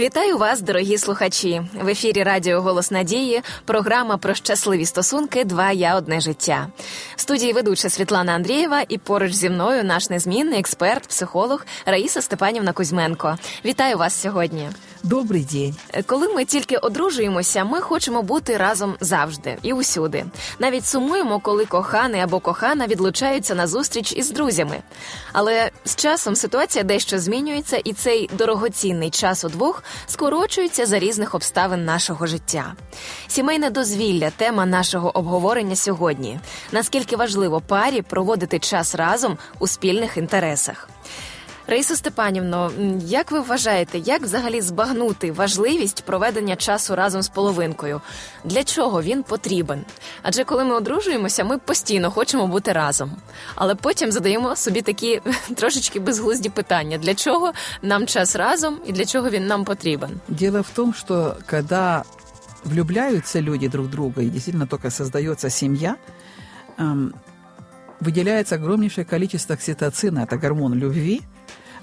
Вітаю вас, дорогі слухачі. В ефірі Радіо Голос Надії, програма про щасливі стосунки. Два я одне життя. В студії ведуча Світлана Андрієва і поруч зі мною наш незмінний експерт, психолог Раїса Степанівна Кузьменко. Вітаю вас сьогодні. Добрий день. Коли ми тільки одружуємося, ми хочемо бути разом завжди і усюди. Навіть сумуємо, коли коханий або кохана відлучаються на зустріч із друзями. Але з часом ситуація дещо змінюється, і цей дорогоцінний час удвох скорочується за різних обставин нашого життя. Сімейне дозвілля тема нашого обговорення сьогодні. Наскільки важливо парі проводити час разом у спільних інтересах? Раїсо Степанівно, як ви вважаєте, як взагалі збагнути важливість проведення часу разом з половинкою? Для чого він потрібен? Адже коли ми одружуємося, ми постійно хочемо бути разом, але потім задаємо собі такі трошечки безглузді питання: для чого нам час разом і для чого він нам потрібен? Дело в том, что когда влюбляются люди друг в друга и действительно только создается семья, эм, выделяется огромнейшее количество окситоцина, это гормон любви,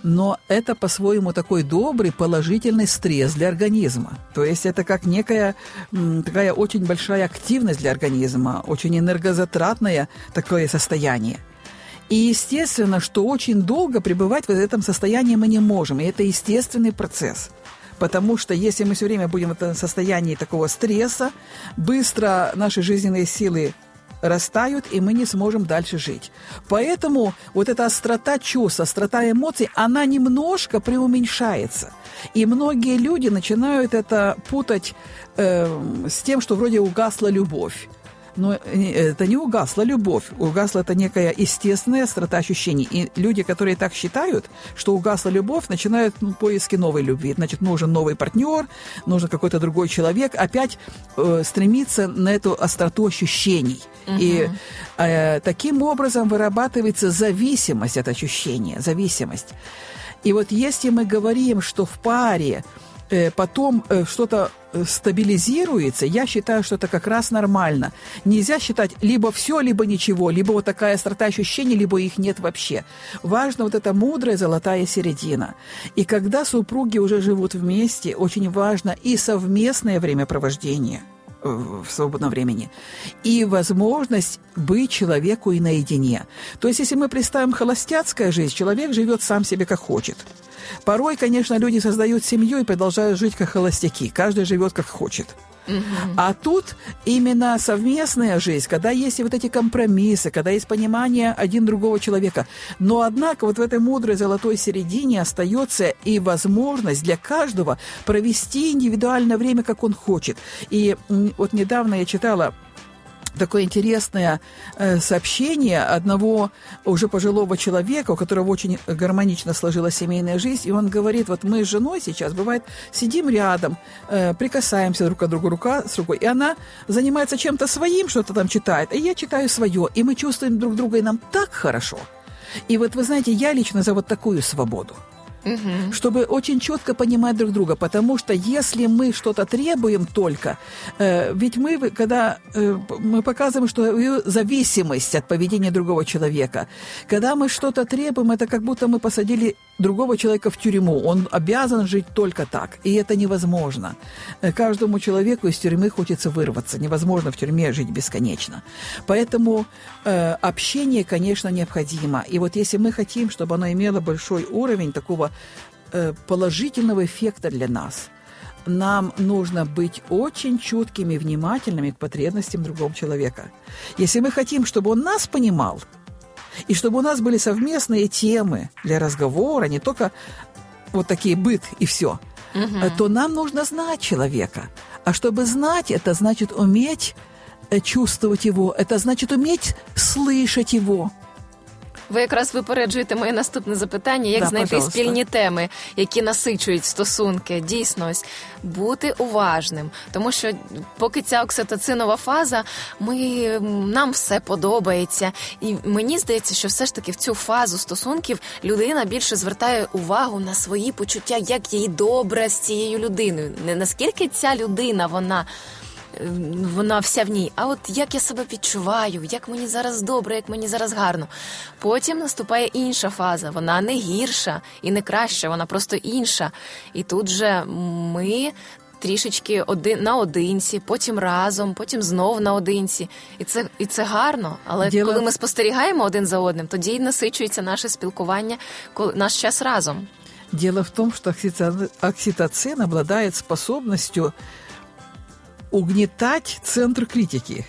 но это по-своему такой добрый положительный стресс для организма. То есть это как некая такая очень большая активность для организма, очень энергозатратное такое состояние. И естественно, что очень долго пребывать в этом состоянии мы не можем, и это естественный процесс. Потому что если мы все время будем в этом состоянии такого стресса, быстро наши жизненные силы растают, и мы не сможем дальше жить. Поэтому вот эта острота чувств, острота эмоций, она немножко преуменьшается. И многие люди начинают это путать э, с тем, что вроде угасла любовь. Но это не угасла любовь. Угасла это некая естественная острота ощущений. И люди, которые так считают, что угасла любовь, начинают ну, поиски новой любви. Значит, нужен новый партнер, нужен какой-то другой человек. Опять э, стремиться на эту остроту ощущений. Угу. И э, таким образом вырабатывается зависимость от ощущения, зависимость. И вот если мы говорим, что в паре э, потом э, что-то стабилизируется, я считаю, что это как раз нормально. Нельзя считать либо все, либо ничего, либо вот такая острота ощущений, либо их нет вообще. Важно вот эта мудрая золотая середина. И когда супруги уже живут вместе, очень важно и совместное времяпровождение в свободном времени, и возможность быть человеку и наедине. То есть, если мы представим холостяцкая жизнь, человек живет сам себе как хочет. Порой, конечно, люди создают семью и продолжают жить как холостяки. Каждый живет как хочет. Угу. А тут именно совместная жизнь, когда есть вот эти компромиссы, когда есть понимание один другого человека. Но, однако, вот в этой мудрой золотой середине остается и возможность для каждого провести индивидуальное время, как он хочет. И вот недавно я читала такое интересное э, сообщение одного уже пожилого человека, у которого очень гармонично сложилась семейная жизнь, и он говорит, вот мы с женой сейчас, бывает, сидим рядом, э, прикасаемся друг к другу рука с рукой, и она занимается чем-то своим, что-то там читает, и я читаю свое, и мы чувствуем друг друга, и нам так хорошо. И вот вы знаете, я лично за вот такую свободу угу. чтобы очень четко понимать друг друга. Потому что если мы что-то требуем только, э, ведь мы, когда э, мы показываем, что зависимость от поведения другого человека, когда мы что-то требуем, это как будто мы посадили другого человека в тюрьму. Он обязан жить только так. И это невозможно. Э, каждому человеку из тюрьмы хочется вырваться. Невозможно в тюрьме жить бесконечно. Поэтому э, общение, конечно, необходимо. И вот если мы хотим, чтобы оно имело большой уровень такого э, положительного эффекта для нас, нам нужно быть очень чуткими и внимательными к потребностям другого человека. Если мы хотим, чтобы он нас понимал – и чтобы у нас были совместные темы для разговора, не только вот такие быт и все, угу. то нам нужно знать человека. А чтобы знать, это значит уметь э, чувствовать его, это значит уметь слышать его. Ви якраз випереджуєте моє наступне запитання: як да, знайти пожалуйста. спільні теми, які насичують стосунки, дійсно ось бути уважним, тому що поки ця окситоцинова фаза, ми нам все подобається, і мені здається, що все ж таки в цю фазу стосунків людина більше звертає увагу на свої почуття, як їй добре з цією людиною. Не наскільки ця людина вона вона вся в ній. А от як я себе відчуваю, як мені зараз добре, як мені зараз гарно. Потім наступає інша фаза. Вона не гірша і не краща, вона просто інша. І тут же ми. Трішечки один наодинці, потім разом, потім знов наодинці, і це і це гарно. Але Діло... коли ми спостерігаємо один за одним, тоді й насичується наше спілкування, коли наш час разом. Дело в том, что окситоцин обладает способностью угнетать центр критики.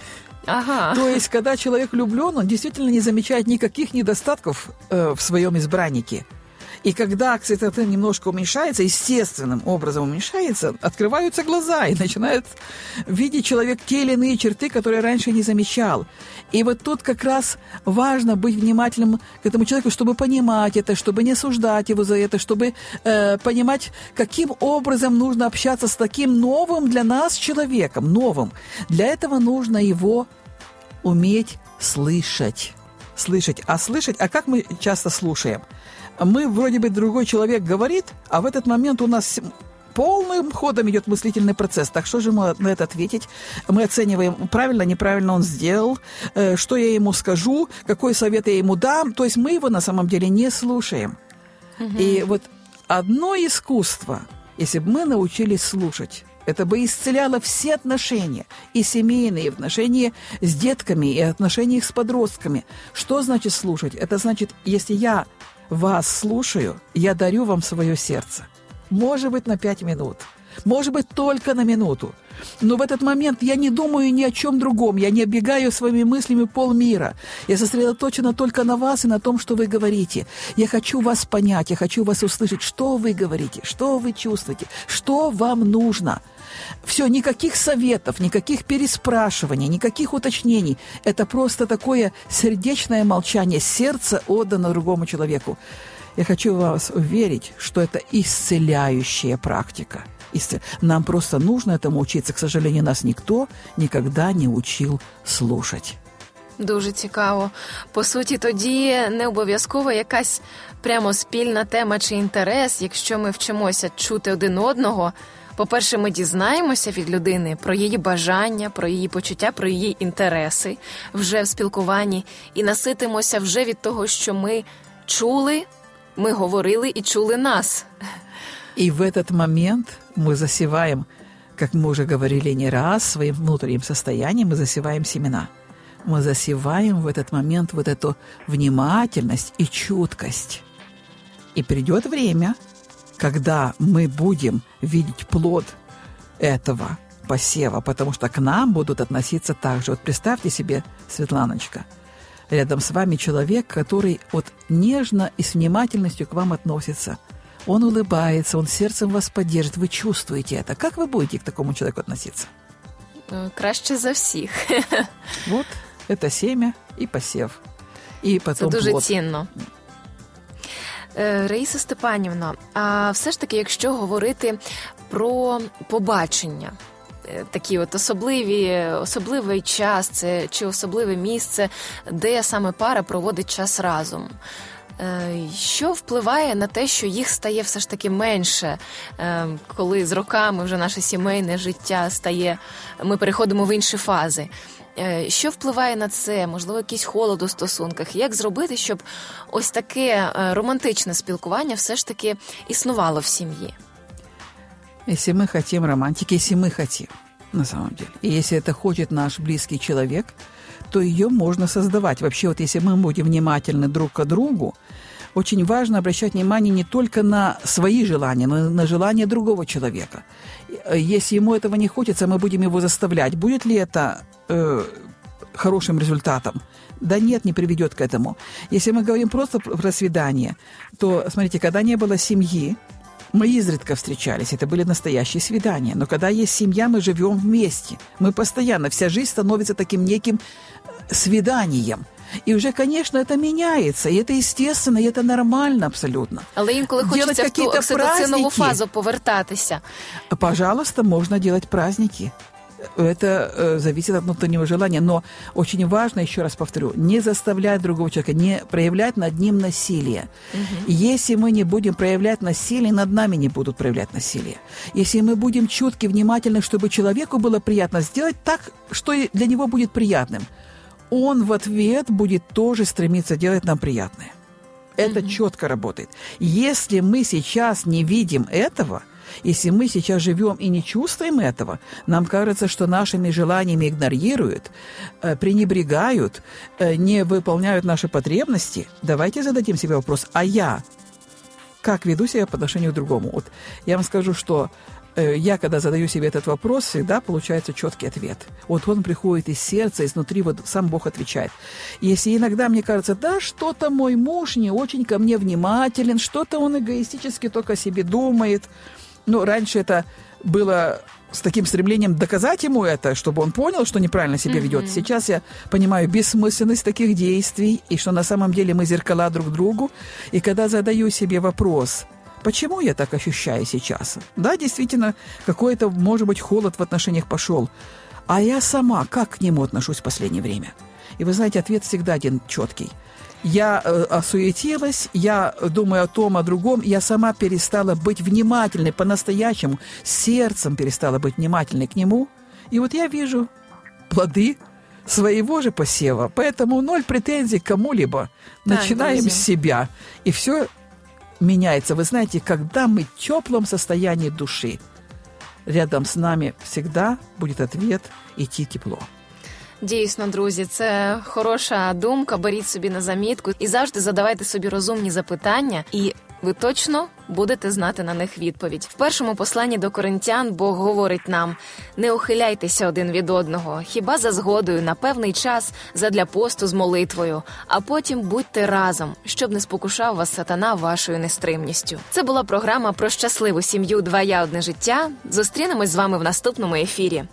Ага. То есть, когда человек влюблен, он действительно не замечает никаких недостатков э, в своем избраннике. И когда окситоцин немножко уменьшается, естественным образом уменьшается, открываются глаза, и начинает видеть человек те или иные черты, которые раньше не замечал. И вот тут как раз важно быть внимательным к этому человеку, чтобы понимать это, чтобы не осуждать его за это, чтобы э, понимать, каким образом нужно общаться с таким новым для нас человеком, новым. Для этого нужно его уметь слышать. Слышать. А слышать, а как мы часто слушаем – мы вроде бы другой человек говорит, а в этот момент у нас полным ходом идет мыслительный процесс. Так что же мы на это ответить? Мы оцениваем, правильно, неправильно он сделал, э, что я ему скажу, какой совет я ему дам. То есть мы его на самом деле не слушаем. Угу. И вот одно искусство, если бы мы научились слушать, это бы исцеляло все отношения, и семейные, и отношения с детками, и отношения с подростками. Что значит слушать? Это значит, если я вас слушаю, я дарю вам свое сердце. Может быть, на пять минут. Может быть, только на минуту. Но в этот момент я не думаю ни о чем другом. Я не оббегаю своими мыслями полмира. Я сосредоточена только на вас и на том, что вы говорите. Я хочу вас понять, я хочу вас услышать, что вы говорите, что вы чувствуете, что вам нужно – все, никаких советов, никаких переспрашиваний, никаких уточнений. Это просто такое сердечное молчание, сердце отдано другому человеку. Я хочу вас уверить, что это исцеляющая практика. Нам просто нужно этому учиться. К сожалению, нас никто никогда не учил слушать. Дуже цікаво. По суті, тоді не обов'язково якась прямо спільна тема чи інтерес, якщо ми вчимося чути один одного. По-перше, ми дізнаємося від людини про її бажання, про її почуття, про її інтереси вже в спілкуванні, і наситимося вже від того, що ми чули, ми говорили і чули нас. И в этот момент мы засеваем, как мы уже говорили не раз, своим внутренним состоянием мы засеваем семена. Мы засеваем в этот момент вот эту внимательность и чуткость. И придет время, когда мы будем видеть плод этого посева, потому что к нам будут относиться так же. Вот представьте себе, Светланочка, рядом с вами человек, который вот нежно и с внимательностью к вам относится. Он улыбается, он сердцем вас поддержит, вы чувствуете это. Как вы будете к такому человеку относиться? Ну, краще за всіх. Вот, это семя и посев. И потом Це дуже плод. цінно. Е, Раїса Степанівна, а все ж таки, якщо говорити про побачення. Е, такі от особливі, особливий час, це чи особливе місце, де саме пара проводить час разом. Е, що впливає на те, що їх стає все ж таки менше, коли з роками вже наше сімейне життя стає, ми переходимо в інші фази? Е, що впливає на це? Можливо, якийсь холод у стосунках? Як зробити, щоб ось таке е, романтичне спілкування все ж таки існувало в сім'ї? Если мы хотим романтики, если мы хотим, на самом деле, и если это хочет наш близкий человек, то ее можно создавать. Вообще, вот если мы будем внимательны друг к другу, очень важно обращать внимание не только на свои желания, но и на желания другого человека. Если ему этого не хочется, мы будем его заставлять. Будет ли это э, хорошим результатом. Да нет, не приведет к этому. Если мы говорим просто про свидание, то, смотрите, когда не было семьи, мы изредка встречались, это были настоящие свидания. Но когда есть семья, мы живем вместе. Мы постоянно, вся жизнь становится таким неким свиданием. И уже, конечно, это меняется, и это естественно, и это нормально абсолютно. Але інколи хочеться в ту окситоцинову фазу повертатися. Пожалуйста, можно делать праздники. это э, зависит от внутреннего желания. Но очень важно, еще раз повторю, не заставлять другого человека, не проявлять над ним насилие. Угу. Если мы не будем проявлять насилие, над нами не будут проявлять насилие. Если мы будем чутки, внимательны, чтобы человеку было приятно, сделать так, что для него будет приятным, он в ответ будет тоже стремиться делать нам приятное. Это mm четко работает. Если мы сейчас не видим этого – если мы сейчас живем и не чувствуем этого, нам кажется, что нашими желаниями игнорируют, э, пренебрегают, э, не выполняют наши потребности, давайте зададим себе вопрос, а я как веду себя по отношению к другому? Вот я вам скажу, что я, когда задаю себе этот вопрос, всегда получается четкий ответ. Вот он приходит из сердца, изнутри, вот сам Бог отвечает. Если иногда мне кажется, да, что-то мой муж не очень ко мне внимателен, что-то он эгоистически только о себе думает, ну, раньше это было с таким стремлением доказать ему это, чтобы он понял, что неправильно себя ведет. Mm-hmm. Сейчас я понимаю бессмысленность таких действий, и что на самом деле мы зеркала друг другу. И когда задаю себе вопрос, почему я так ощущаю сейчас? Да, действительно, какой-то, может быть, холод в отношениях пошел. А я сама как к нему отношусь в последнее время? И вы знаете, ответ всегда один четкий – я э, осуетилась, я думаю о том, о другом, я сама перестала быть внимательной по-настоящему, сердцем перестала быть внимательной к нему. И вот я вижу плоды своего же посева, поэтому ноль претензий к кому-либо. Начинаем друзья. с себя, и все меняется. Вы знаете, когда мы в теплом состоянии души, рядом с нами всегда будет ответ идти тепло. Дійсно, друзі, це хороша думка. Беріть собі на замітку і завжди задавайте собі розумні запитання і ви точно будете знати на них відповідь. В першому посланні до коринтян Бог говорить нам: не ухиляйтеся один від одного, хіба за згодою на певний час задля посту з молитвою, а потім будьте разом, щоб не спокушав вас сатана вашою нестримністю. Це була програма про щасливу сім'ю. Два я одне життя. Зустрінемось з вами в наступному ефірі.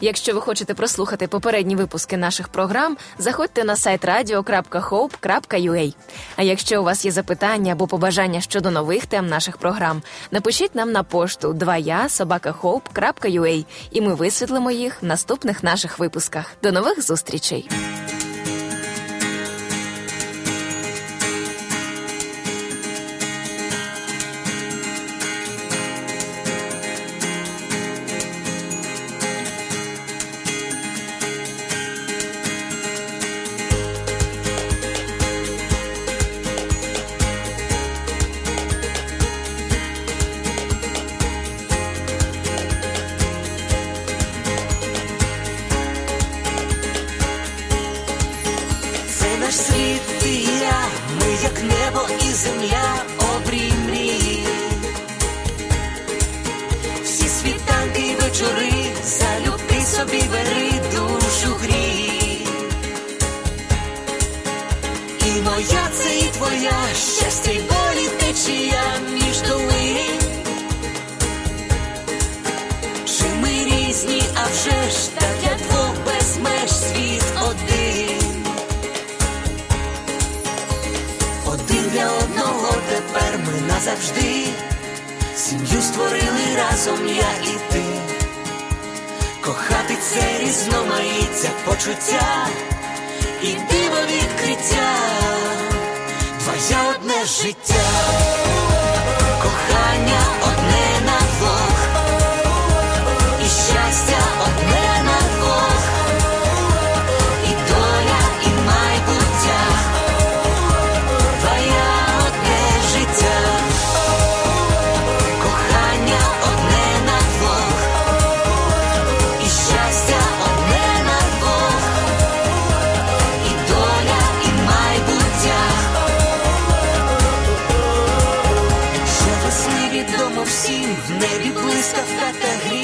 Якщо ви хочете прослухати попередні випуски наших програм, заходьте на сайт radio.hope.ua. А якщо у вас є запитання або побажання щодо нових тем наших програм, напишіть нам на пошту 2я собакахоп.ua і ми висвітлимо їх в наступних наших випусках. До нових зустрічей! різні, а вже ж та для двох без меж світ один. Один для одного тепер ми назавжди, сім'ю створили разом я і ти, кохати це різноманіття почуття і диво відкриття, твоя одне життя, кохання. всім в небі блискавка та грім.